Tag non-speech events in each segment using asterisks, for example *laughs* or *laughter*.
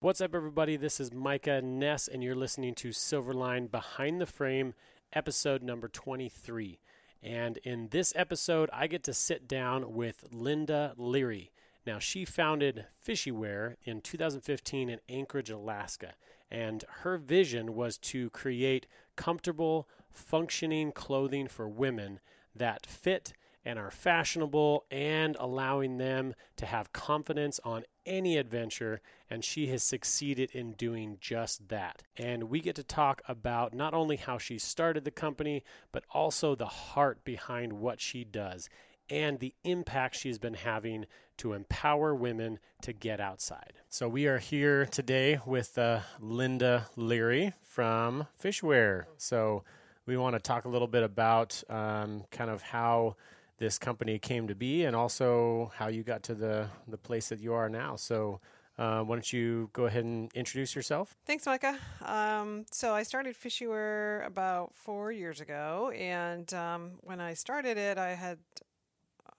What's up, everybody? This is Micah Ness, and you're listening to Silverline Behind the Frame, episode number 23. And in this episode, I get to sit down with Linda Leary. Now, she founded FisheWear in 2015 in Anchorage, Alaska, and her vision was to create comfortable, functioning clothing for women that fit and are fashionable and allowing them to have confidence on any adventure. And she has succeeded in doing just that. And we get to talk about not only how she started the company, but also the heart behind what she does and the impact she's been having to empower women to get outside. So we are here today with uh, Linda Leary from Fishware. So we want to talk a little bit about um, kind of how this company came to be and also how you got to the, the place that you are now. So, uh, why don't you go ahead and introduce yourself? Thanks, Micah. Um, so I started FisheWear about four years ago, and um, when I started it, I had,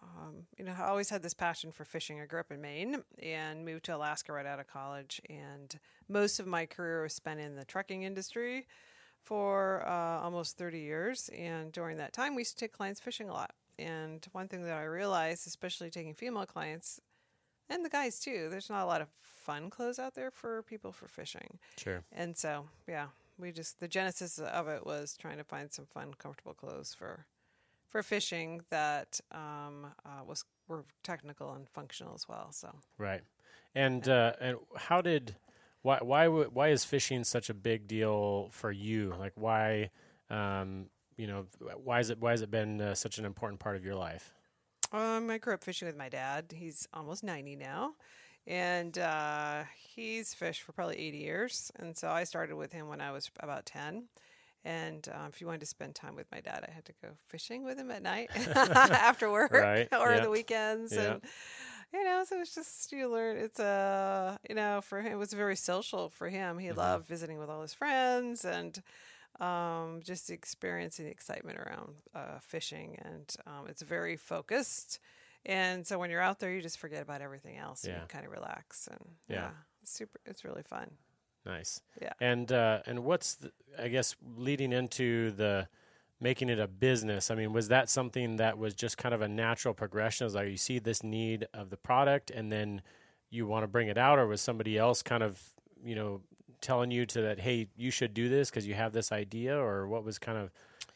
um, you know, I always had this passion for fishing. I grew up in Maine and moved to Alaska right out of college, and most of my career was spent in the trucking industry for uh, almost 30 years. And during that time, we used to take clients fishing a lot. And one thing that I realized, especially taking female clients and the guys too, there's not a lot of fun clothes out there for people for fishing. Sure. And so, yeah, we just the genesis of it was trying to find some fun, comfortable clothes for for fishing that um, uh, was were technical and functional as well. So right, and uh, and how did why why why is fishing such a big deal for you? Like why um, you know, why is it why has it been uh, such an important part of your life? Um, I grew up fishing with my dad. He's almost ninety now, and uh, he's fished for probably eighty years. And so I started with him when I was about ten. And um, if you wanted to spend time with my dad, I had to go fishing with him at night *laughs* after work right. *laughs* or yeah. the weekends. Yeah. And you know, so it's just you learn. It's a uh, you know for him it was very social for him. He Mhm. loved visiting with all his friends and um, just experiencing the excitement around uh, fishing, and um, it's very focused. And so when you're out there, you just forget about everything else. and Yeah. you kind of relax, and Yeah. yeah, it's super. It's really fun. Nice. Yeah. And uh, and what's the, I guess leading into the making it a business. I mean, was that something that was just kind of a natural progression? Is like you see this need of the product, and then you want to bring it out, or was somebody else kind of you know telling you to that hey you should do this because you have this idea, or what was kind of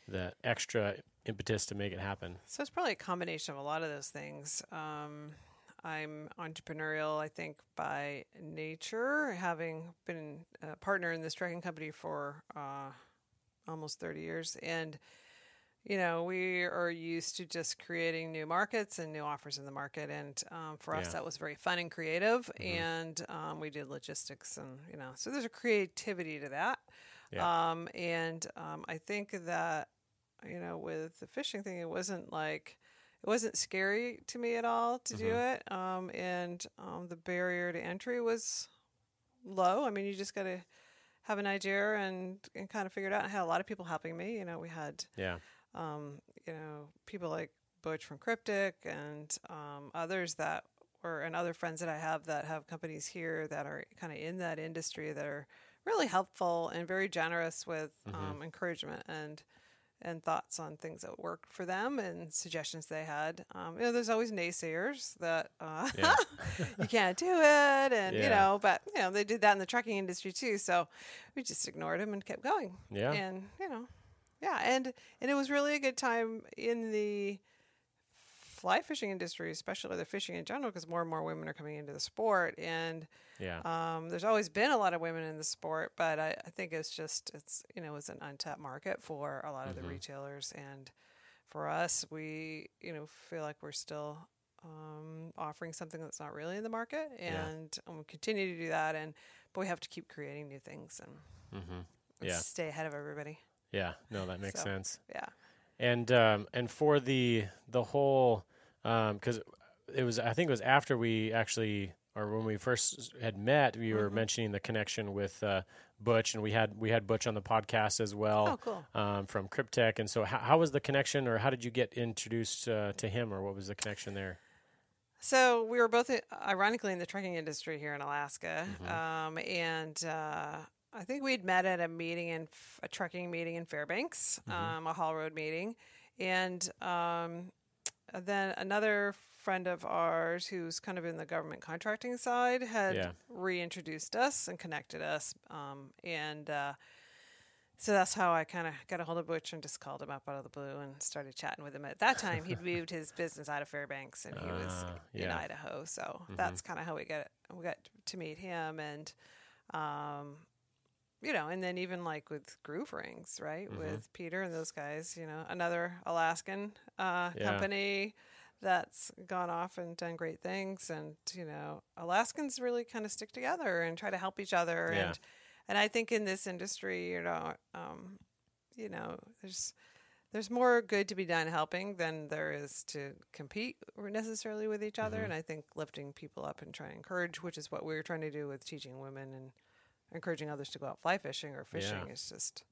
the extra impetus to make it happen? So it's probably a combination of a lot of those things. Um, I'm entrepreneurial, I think, by nature, having been a partner in this trucking company for uh, almost 30 years. And, you know, we are used to just creating new markets and new offers in the market. And um, for us, Yeah. that was very fun and creative. Mhm. And um, we did logistics and, you know, so there's a creativity to that. Yeah. Um, and um, I think that, you know, with the fishing thing, it wasn't like, it wasn't scary to me at all to do Mhm. it. Um, and um, the barrier to entry was low. I mean, you just got to have an idea and, and kind of figure it out. I had a lot of people helping me. You know, we had, Yeah. Um, you know, people like Butch from Kryptek and um, others that were, and other friends that I have that have companies here that are kind of in that industry that are really helpful and very generous with Mhm. um, encouragement and and thoughts on things that worked for them and suggestions they had. Um, you know, there's always naysayers that uh, Yeah. *laughs* you can't do it, and Yeah. you know, but you know they did that in the trucking industry too. So we just ignored them and kept going. Yeah. And you know, yeah, and and it was really a good time in the fly fishing industry, especially the fishing in general, because more and more women are coming into the sport, and Yeah. um, there's always been a lot of women in the sport, but I, I think it's just it's you know it's an untapped market for a lot of Mhm. the retailers, and for us, we you know feel like we're still um, offering something that's not really in the market, Yeah. and um, we continue to do that, and but we have to keep creating new things and, mm-hmm. and Yeah. stay ahead of everybody. Yeah. No, that makes So- sense. Yeah. and um, and for the the whole because it was I think it was after we actually or when we first had met we were Mhm. mentioning the connection with uh, Butch and we had we had Butch on the podcast as well. Oh, cool. um, from Kryptek and so how, how was the connection or how did you get introduced uh, to him or what was the connection there? So we were both, uh, ironically, in the trucking industry here in Alaska, Mhm. um, and uh, I think we'd met at a meeting in a trucking meeting in Fairbanks, Mhm. um, a Haul Road meeting, and um, then another friend of ours who's kind of in the government contracting side had Yeah. reintroduced us and connected us, um, and. Uh, so that's how I kind of got a hold of Butch and just called him up out of the blue and started chatting with him. At that time, he'd *laughs* moved his business out of Fairbanks and he was Ah, in. Idaho. So Mhm. that's kind of how we got we got to meet him and, um, you know, and then even like with Groove Rings, right, Mhm. with Peter and those guys, you know, another Alaskan uh, Yeah. company that's gone off and done great things, and you know, Alaskans really kind of stick together and try to help each other, Yeah. and and I think in this industry, you know, um, you know, there's there's more good to be done helping than there is to compete necessarily with each other. Mhm. And I think lifting people up and trying to encourage, which is what we were trying to do with teaching women and encouraging others to go out fly fishing or fishing, Yeah. is just,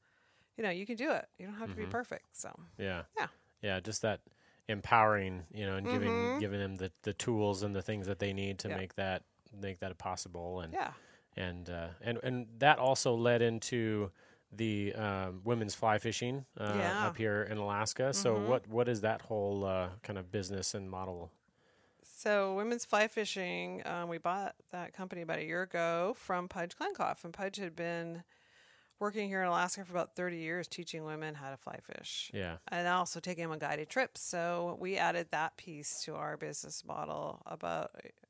you know, you can do it. You don't have to be Mhm. perfect. So Yeah. Yeah. Yeah. Just that empowering, you know, and giving Mhm. giving them the, the tools and the things that they need to Yeah. make that make that possible. And yeah, and uh, and and that also led into the um, women's fly fishing uh, Yeah. up here in Alaska. So Mhm. what what is that whole uh, kind of business and model? So women's fly fishing, um, we bought that company about a year ago from Pudge Kleinkauf, and Pudge had been working here in Alaska for about thirty years, teaching women how to fly fish. Yeah. and also taking them on guided trips. So we added that piece to our business model about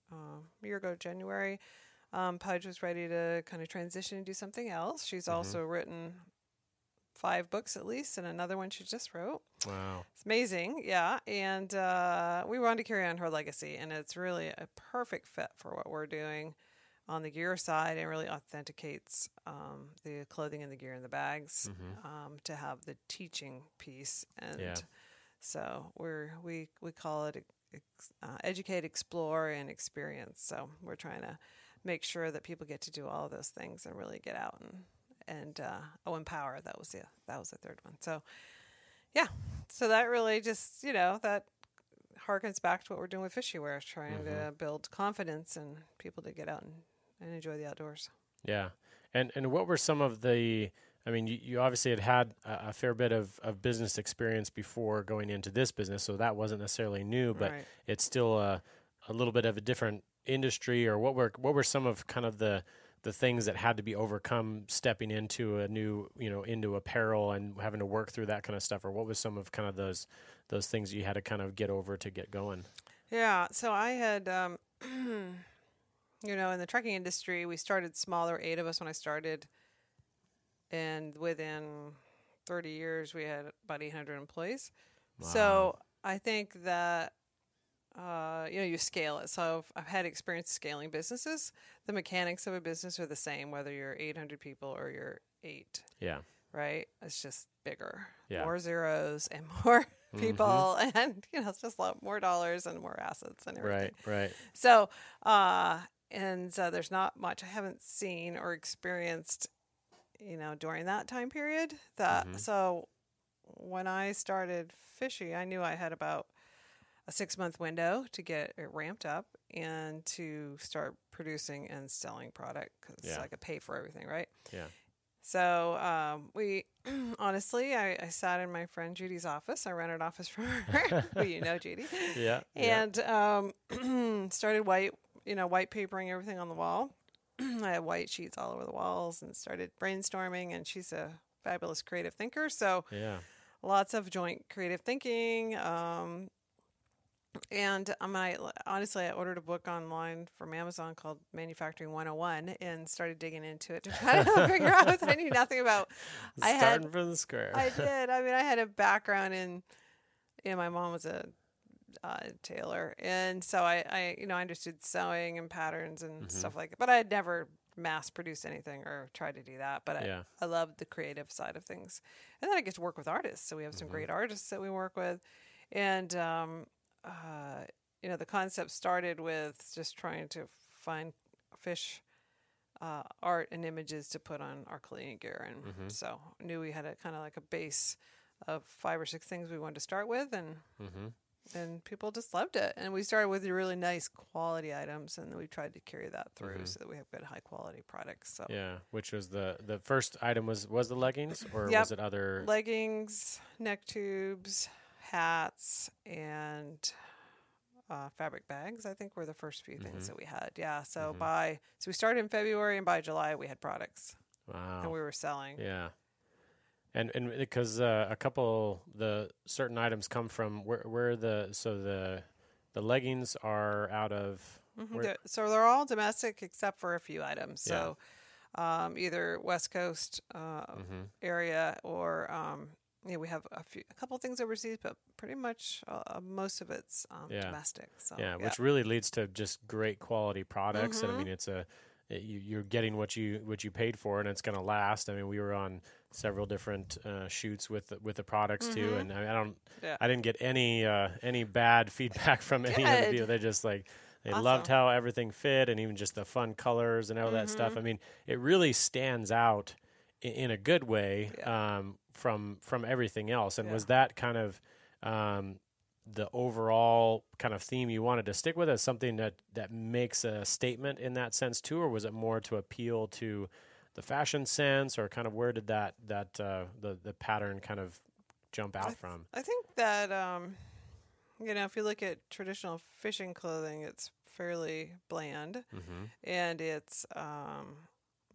uh, a year ago, January. Um, Pudge was ready to kind of transition and do something else. She's Mhm. also written five books at least, and another one she just wrote. Wow. It's amazing, yeah. And uh, we wanted to carry on her legacy, and it's really a perfect fit for what we're doing on the gear side, and really authenticates um, the clothing and the gear and the bags Mhm. um, to have the teaching piece. And Yeah. so we're we we call it uh, educate, explore, and experience. So we're trying to make sure that people get to do all of those things and really get out and and uh, oh empower. That was the that was the third one. So yeah, so that really just you know that harkens back to what we're doing with FisheWear, trying to build confidence and people to get out and, and enjoy the outdoors. Yeah. And and what were some of the I mean, you, you obviously had had a, a fair bit of, of business experience before going into this business, so that wasn't necessarily new, but right. it's still a, a little bit of a different industry. Or what were what were some of kind of the the things that had to be overcome stepping into a new you know into apparel and having to work through that kind of stuff, or what was some of kind of those those things you had to kind of get over to get going? Yeah, so I had, um, *clears throat* you know, in the trucking industry, we started small. There were eight of us when I started, and within 30 years, we had about 800 employees. So I think that, uh, you know, you scale it. So I've, I've had experience scaling businesses. The mechanics of a business are the same, whether you're 800 people or you're eight, yeah, right? It's just bigger, Yeah. more zeros and *laughs* more Mhm. people, *laughs* and you know, it's just a lot more dollars and more assets and everything. right, right, So, uh, and so there's not much I haven't seen or experienced, you know, during that time period. That Mhm. so when I started Fishy, I knew I had about a six month window to get it ramped up and to start producing and selling product because Yeah. like a pay for everything, right? Yeah. So um, we *clears throat* honestly, I, I sat in my friend Judy's office. I rented office from her, *laughs* you know, Judy *laughs* yeah, yeah. and um, *clears throat* started white, you know, white papering everything on the wall. *clears throat* I had white sheets all over the walls and started brainstorming. And she's a fabulous creative thinker, so yeah. lots of joint creative thinking. Um, and um, I honestly, I ordered a book online from Amazon called Manufacturing 101 and started digging into it to *laughs* try to figure out. I knew nothing about I had- Starting from the square. I *laughs* did. I mean, I had a background in, you know, my mom was a uh, tailor, and so I, I, you know, I understood sewing and patterns and Mhm. stuff like that. But I had never mass produced anything or tried to do that. But I, yeah, I love the creative side of things, and then I get to work with artists. So we have some Mhm. great artists that we work with, and um, uh, you know, the concept started with just trying to find fish. Uh, art and images to put on our cleaning gear, and Mhm. so knew we had a kind of like a base of five or six things we wanted to start with, and mm-hmm. and people just loved it. And we started with really nice quality items, and we tried to carry that through Mhm. so that we have good high quality products. So Yeah, which was the the first item was was the leggings or Yep. was it other? leggings, neck tubes, hats, and uh, fabric bags. I think were the first few things Mhm. that we had. Yeah. So Mhm. by so we started in February, and by July we had products, wow. and we were selling. Yeah. And and because uh, a couple the certain items come from where where the so the the leggings are out of Mhm, Where- they're- so they're all domestic except for a few items. So um, either West Coast uh, mhm. area or um, yeah, we have a few, a couple things overseas, but pretty much uh, most of it's um, Yeah. domestic. So yeah, which really leads to just great quality products. And I Mhm. mean, it's a it- you, you're getting what you what you paid for, and it's going to last. I mean, we were on several different uh, shoots with the- with the products too, Mhm. and I, I don't Yeah. I didn't get any uh, any bad *laughs* feedback from any of the people. They just like they loved how everything fit, and even just the fun colors and all that stuff. Mhm. I mean, it really stands out in, a good way um, from from everything else. And Yeah. was that kind of um, the overall kind of theme you wanted to stick with as something that that makes a statement in that sense too, or was it more to appeal to the fashion sense, or kind of where did that that uh, the the pattern kind of jump out th- from? I think that um, you know if you look at traditional fishing clothing, it's fairly bland, Mm-hmm. and it's um,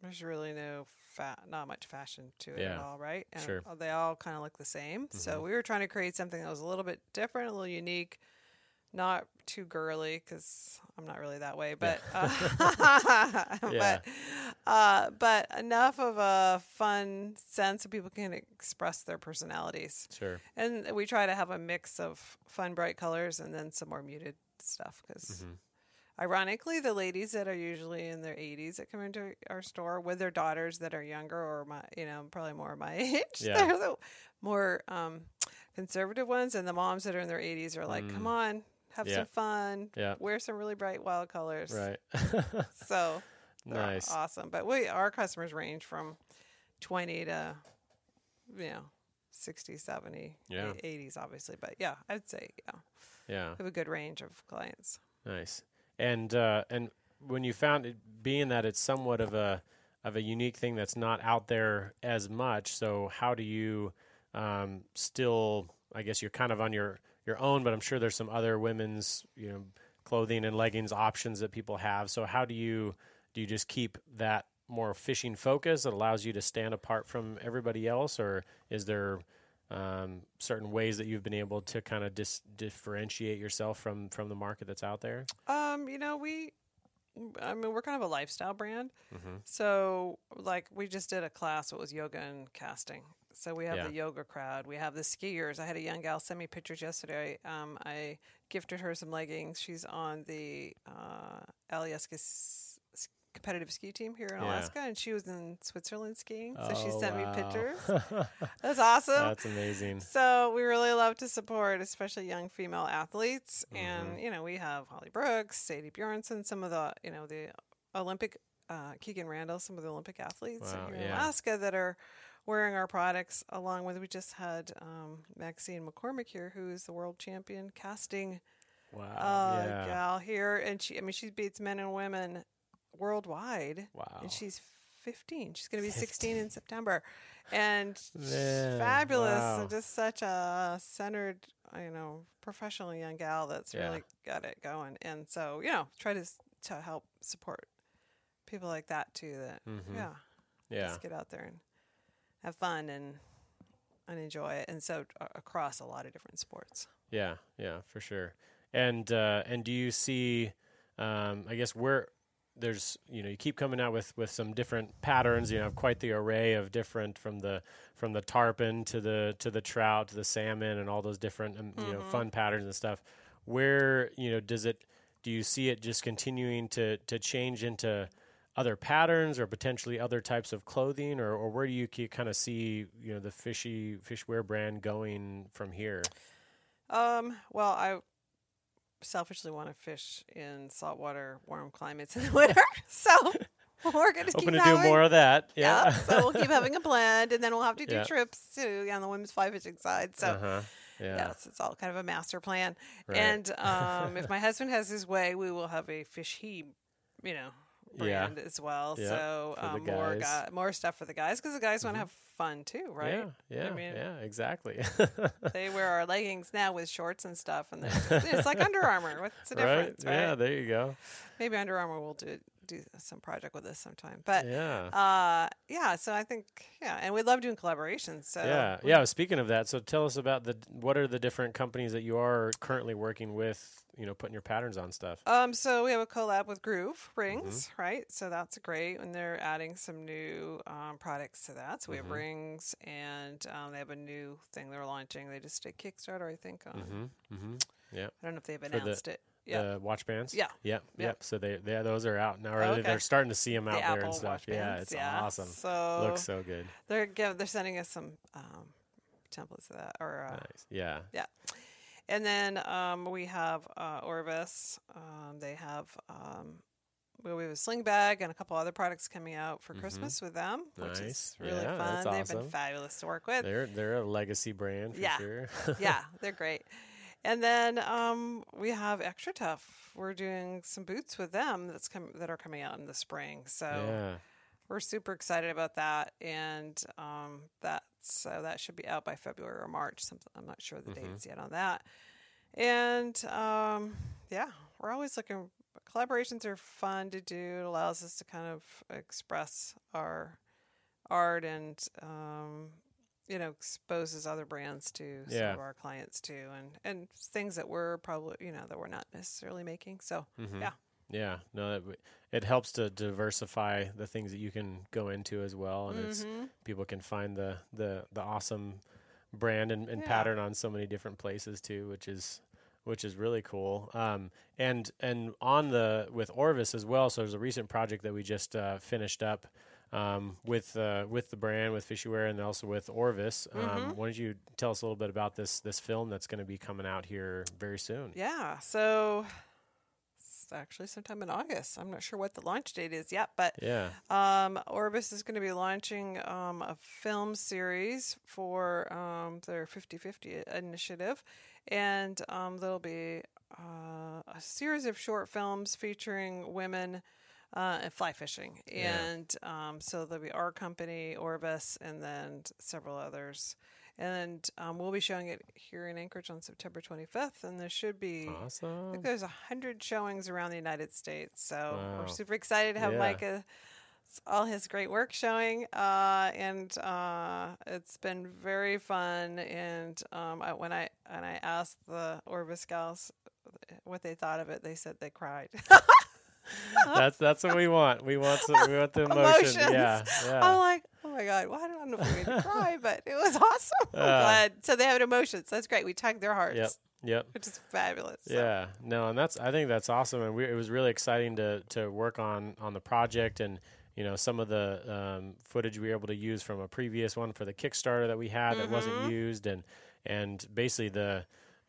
there's really no fa- not much fashion to it at all, right? And Sure. They all kind of look the same. So Mhm. we were trying to create something that was a little bit different, a little unique, not too girly because I'm not really that way, but uh, *laughs* *laughs* Yeah. but uh, but enough of a fun sense so people can express their personalities. Sure. And we try to have a mix of fun, bright colors and then some more muted stuff because, Mhm. Ironically, the ladies that are usually in their 80s that come into our store with their daughters that are younger or my, you know, probably more my *laughs* age, Yeah. they're the more um, conservative ones, and the moms that are in their 80s are like, Mm. "Come on, have Yeah. some fun, Yeah. wear some really bright, wild colors." Right. *laughs* So nice. awesome. But we our customers range from 20 to you know 60, 70, Yeah. 80s obviously, but yeah, I'd say yeah. Yeah. We have a good range of clients. Nice. And uh, and when you found it, being that it's somewhat of a of a unique thing that's not out there as much, so how do you um, still? I guess you're kind of on your your own, but I'm sure there's some other women's you know clothing and leggings options that people have. So how do you do you just keep that more fishing focus that allows you to stand apart from everybody else, or is there um, certain ways that you've been able to kind of dis- differentiate yourself from from the market that's out there? Um, you know, we I mean, we're kind of a lifestyle brand. Mm-hmm. So, like, we just did a class. It was yoga and casting. So we have Yeah. the yoga crowd. We have the skiers. I had a young gal send me pictures yesterday. Um, I gifted her some leggings. She's on the uh, Alyeska competitive ski team here in Yeah. Alaska, and she was in Switzerland skiing. So she Oh, sent wow. me pictures. *laughs* That's awesome. That's amazing. So we really love to support, especially young female athletes, Mm-hmm. and you know we have Holly Brooks, Sadie Bjornsen, some of the you know the Olympic, uh, Kikkan Randall, some of the Olympic athletes Wow, here in. Alaska that are wearing our products. Along with we just had um, Maxine McCormick here, who is the world champion casting Wow. uh, yeah. gal here, and she I mean she beats men and women worldwide Wow. and she's 15. She's going to be 16 in September. And *laughs* Man, fabulous wow. and just such a centered, you know, professional young gal that's Yeah. really got it going. And so, you know, try to to help support people like that too that Mhm. yeah, yeah. just get out there and have fun and and enjoy it. And so uh, across a lot of different sports. Yeah. Yeah. For sure. And uh, and do you see? Um, I guess where there's you know you keep coming out with with some different patterns. You know, quite the array of different from the from the tarpon to the to the trout to the salmon and all those different um, you know Mm-hmm. fun patterns and stuff. Where you know does it? Do you see it just continuing to to change into other patterns or potentially other types of clothing, or, or where do you kind of see you know the fishy fishwear brand going from here? Um, well, I selfishly want to fish in saltwater, warm climates in the *laughs* winter. so *laughs* we're going to keep to do having, more of that. *laughs* Yeah. Yeah. so we'll keep having a blend, and then we'll have to do Yeah. trips too on the women's fly fishing side. So uh-huh. Yeah. Yes, it's all kind of a master plan. Right. And um, if my husband has his way, we will have a fish he, you know, Yeah. brand as well. Yeah, so um, more. Mm-hmm. guy, more stuff for the guys because the guys want to have fun too, right? Yeah, yeah, mean- yeah, exactly. *laughs* They wear our leggings now with shorts and stuff, and just, it's like *laughs* Under Armour. What's the right? difference, right? Yeah, there you go. Maybe Under Armour will do do some project with us sometime. But Yeah. uh, yeah, so I think yeah, and we love doing collaborations. So yeah, yeah. Speaking of that, so tell us about the what are the different companies that you are currently working with? You know, putting your patterns on stuff. Um, so we have a collab with Groove Mm-hmm. Rings, right? So that's great, and they're adding some new um, products to that. So we Mm-hmm. have rings, and um, they have a new thing they're launching. They just did Kickstarter, I think. On, Mm-hmm. Mm-hmm. Yeah. I don't know if they've the- announced it. Yeah, The watch bands. Yeah. Yep. Yeah. Yep. So they, they those are out now. Or Oh, okay. They're starting to see them out the there Apple and stuff. Yeah, bands. it's yeah. awesome. So Looks so good. they're give, they're sending us some um, templates of that, or uh, Nice. Yeah. And then um, we have uh, Orvis. Um, they have um, well, we have a sling bag and a couple other products coming out for Christmas with them, which Mm-hmm. Nice. is really Yeah, fun. They've awesome. been fabulous to work with. They're they're a legacy brand for Yeah. sure. *laughs* yeah, they're great. And then um, we have XtraTuf. We're doing some boots with them that's com- that are coming out in the spring. So yeah. we're super excited about that, and um, that's so that should be out by February or March. Something I'm not sure the Mm-hmm. dates yet on that. And um, yeah, we're always looking. Collaborations are fun to do. It allows us to kind of express our art and um, you know exposes other brands to some Yeah. of our clients too, and and things that we're probably you know that we're not necessarily making. So Mhm. yeah. Yeah. No, it, it helps to diversify the things that you can go into as well, and it's Mhm. people can find the the the awesome brand and, and Yeah. pattern on so many different places too, which is which is really cool. Um, and and on the with Orvis as well. So there's a recent project that we just uh, finished up um, with uh, with the brand with FisheWear and also with Orvis. Um, Mm-hmm. Why don't you tell us a little bit about this this film that's going to be coming out here very soon? Yeah, so it's actually sometime in August. I'm not sure what the launch date is yet, but Yeah. um, Orvis is going to be launching um, a film series for um, their 50 50 initiative. And um, there'll be uh, a series of short films featuring women uh, and fly fishing. Yeah. And um, so there'll be our company, Orvis, and then several others. And um, we'll be showing it here in Anchorage on September 25th. And there should be I think there's a hundred showings around the United States, so Wow. we're super excited to have Yeah. Micah all his great work showing, uh, and uh, it's been very fun. And um, I, when I and I asked the Orvis gals what they thought of it, they said they cried. *laughs* *laughs* that's that's what we want. We want some, we want the *laughs* emotion. Emotions. Yeah. Yeah. I'm like, oh my god, why well, I don't know if going to cry, *laughs* but it was awesome. I'm Uh. glad. So they have emotions. That's great. We tugged their hearts, Yep. Yep. which is fabulous. So, Yeah, no, and that's I think that's awesome, and we, it was really exciting to to work on on the project, and you know some of the um, footage we were able to use from a previous one for the Kickstarter that we had that wasn't used, and and basically the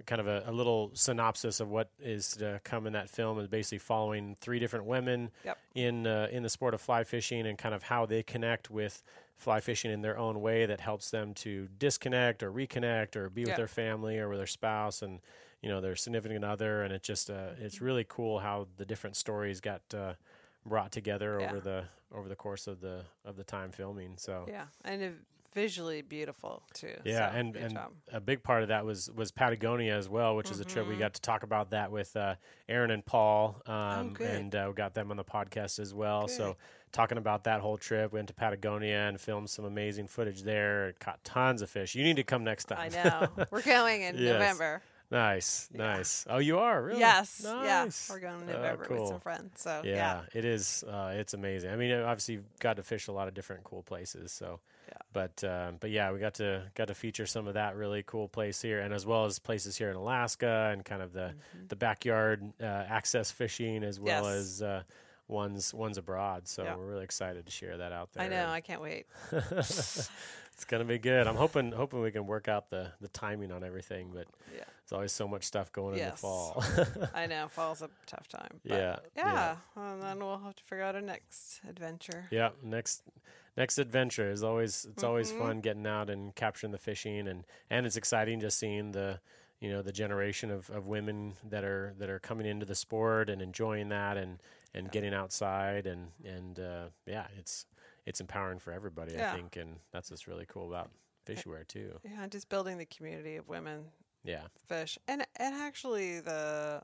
kind of a, a little synopsis of what is to come in that film is basically following three different women Yep. in uh, in the sport of fly fishing and kind of how they connect with fly fishing in their own way that helps them to disconnect or reconnect or be with Yeah. their family or with their spouse and you know their significant other and it just uh, it's really cool how the different stories got uh, brought together Yeah. over the over the course of the of the time filming so Yeah, and it, visually beautiful too. yeah, so and and job. a big part of that was was Patagonia as well, which is a trip we got to talk about that with uh, Aaron and Paul, um, Oh, and uh, we got them on the podcast as well. So talking about that whole trip, went to Patagonia and filmed some amazing footage there. Caught tons of fish. You need to come next time. I know. We're going in *laughs* Yes. November. Nice, nice. Oh, you are really? Yes. Nice. Yeah. We're going in Oh, November with cool. some friends. So Yeah, yeah. it is. Uh, it's amazing. I mean, obviously, you've got to fish a lot of different cool places. So, Yeah. but um, but yeah, we got to got to feature some of that really cool place here, and as well as places here in Alaska and kind of the the backyard uh, access fishing, as well Mm-hmm. Yes. as uh, one's one's abroad. So Yeah. we're really excited to share that out there. I know. I can't wait. *laughs* *laughs* it's gonna be good. I'm hoping hoping we can work out the the timing on everything, but Yeah. there's always so much stuff going in the fall. *laughs* I know. Fall's a tough time. but Yeah, Yeah. yeah. And then we'll have to figure out our next adventure. yeah, next next adventure is always it's always Mhm. fun getting out and capturing the fishing and and it's exciting just seeing the you know the generation of, of women that are that are coming into the sport and enjoying that and and getting outside and and uh, yeah it's it's empowering for everybody Yeah. I think and that's what's really cool about fishwear too Yeah. Just building the community of women yeah fish and and actually the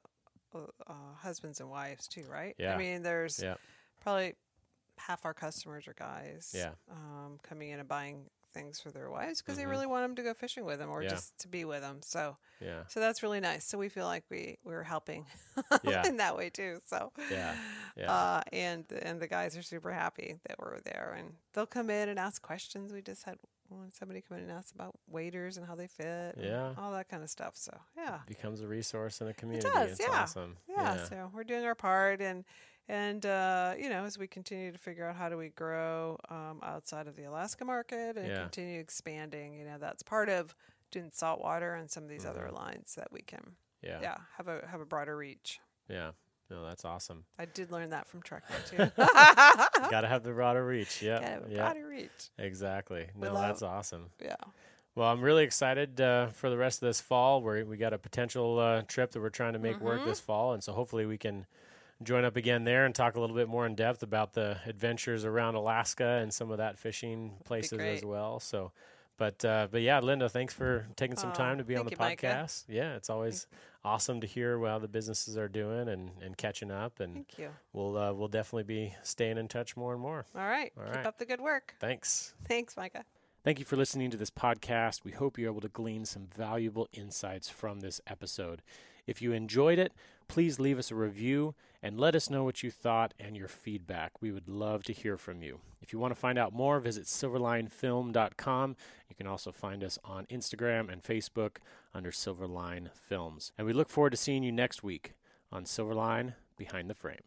uh, uh, husbands and wives too, right? Yeah. I mean, there's Yeah. probably half our customers are guys. Yeah. Um, coming in and buying things for their wives because Mhm. they really want them to go fishing with them or Yeah. just to be with them. So yeah so that's really nice. So we feel like we we're helping *laughs* Yeah. in that way too. So Yeah. Yeah. Uh, and and the guys are super happy that we're there, and they'll come in and ask questions. We just had somebody come in and ask about waders and how they fit, and Yeah. all that kind of stuff. So yeah, becomes a resource in a community It does, it's yeah. awesome yeah. So we're doing our part, and and uh, you know as we continue to figure out how do we grow um, outside of the Alaska market and Yeah. continue expanding, you know that's part of doing saltwater and some of these other Mhm. lines that we can yeah yeah have a have a broader reach. yeah no that's awesome I did learn that from trucking too. *laughs* got to have the broader reach yeah Gotta yeah broader reach. exactly no love- that's awesome Yeah. Well, I'm really excited uh, for the rest of this fall. We we got a potential uh, trip that we're trying to make work Mhm. this fall, and so hopefully we can join up again there and talk a little bit more in depth about the adventures around Alaska and some of that fishing places as well. So, but uh, but yeah, Linda, thanks for taking some time to be on the you, podcast. Yeah, it's always awesome to hear how the businesses are doing and, and catching up, and Thank you. we'll uh, we'll definitely be staying in touch more and more. All right. All Keep right. up the good work. Thanks. Thanks, Micah. Thank you for listening to this podcast. We hope you're able to glean some valuable insights from this episode. If you enjoyed it, please leave us a review and let us know what you thought and your feedback. We would love to hear from you. If you want to find out more, visit silverlinefilm.com. You can also find us on Instagram and Facebook under Silverline Films. And we look forward to seeing you next week on Silverline Behind the Frame.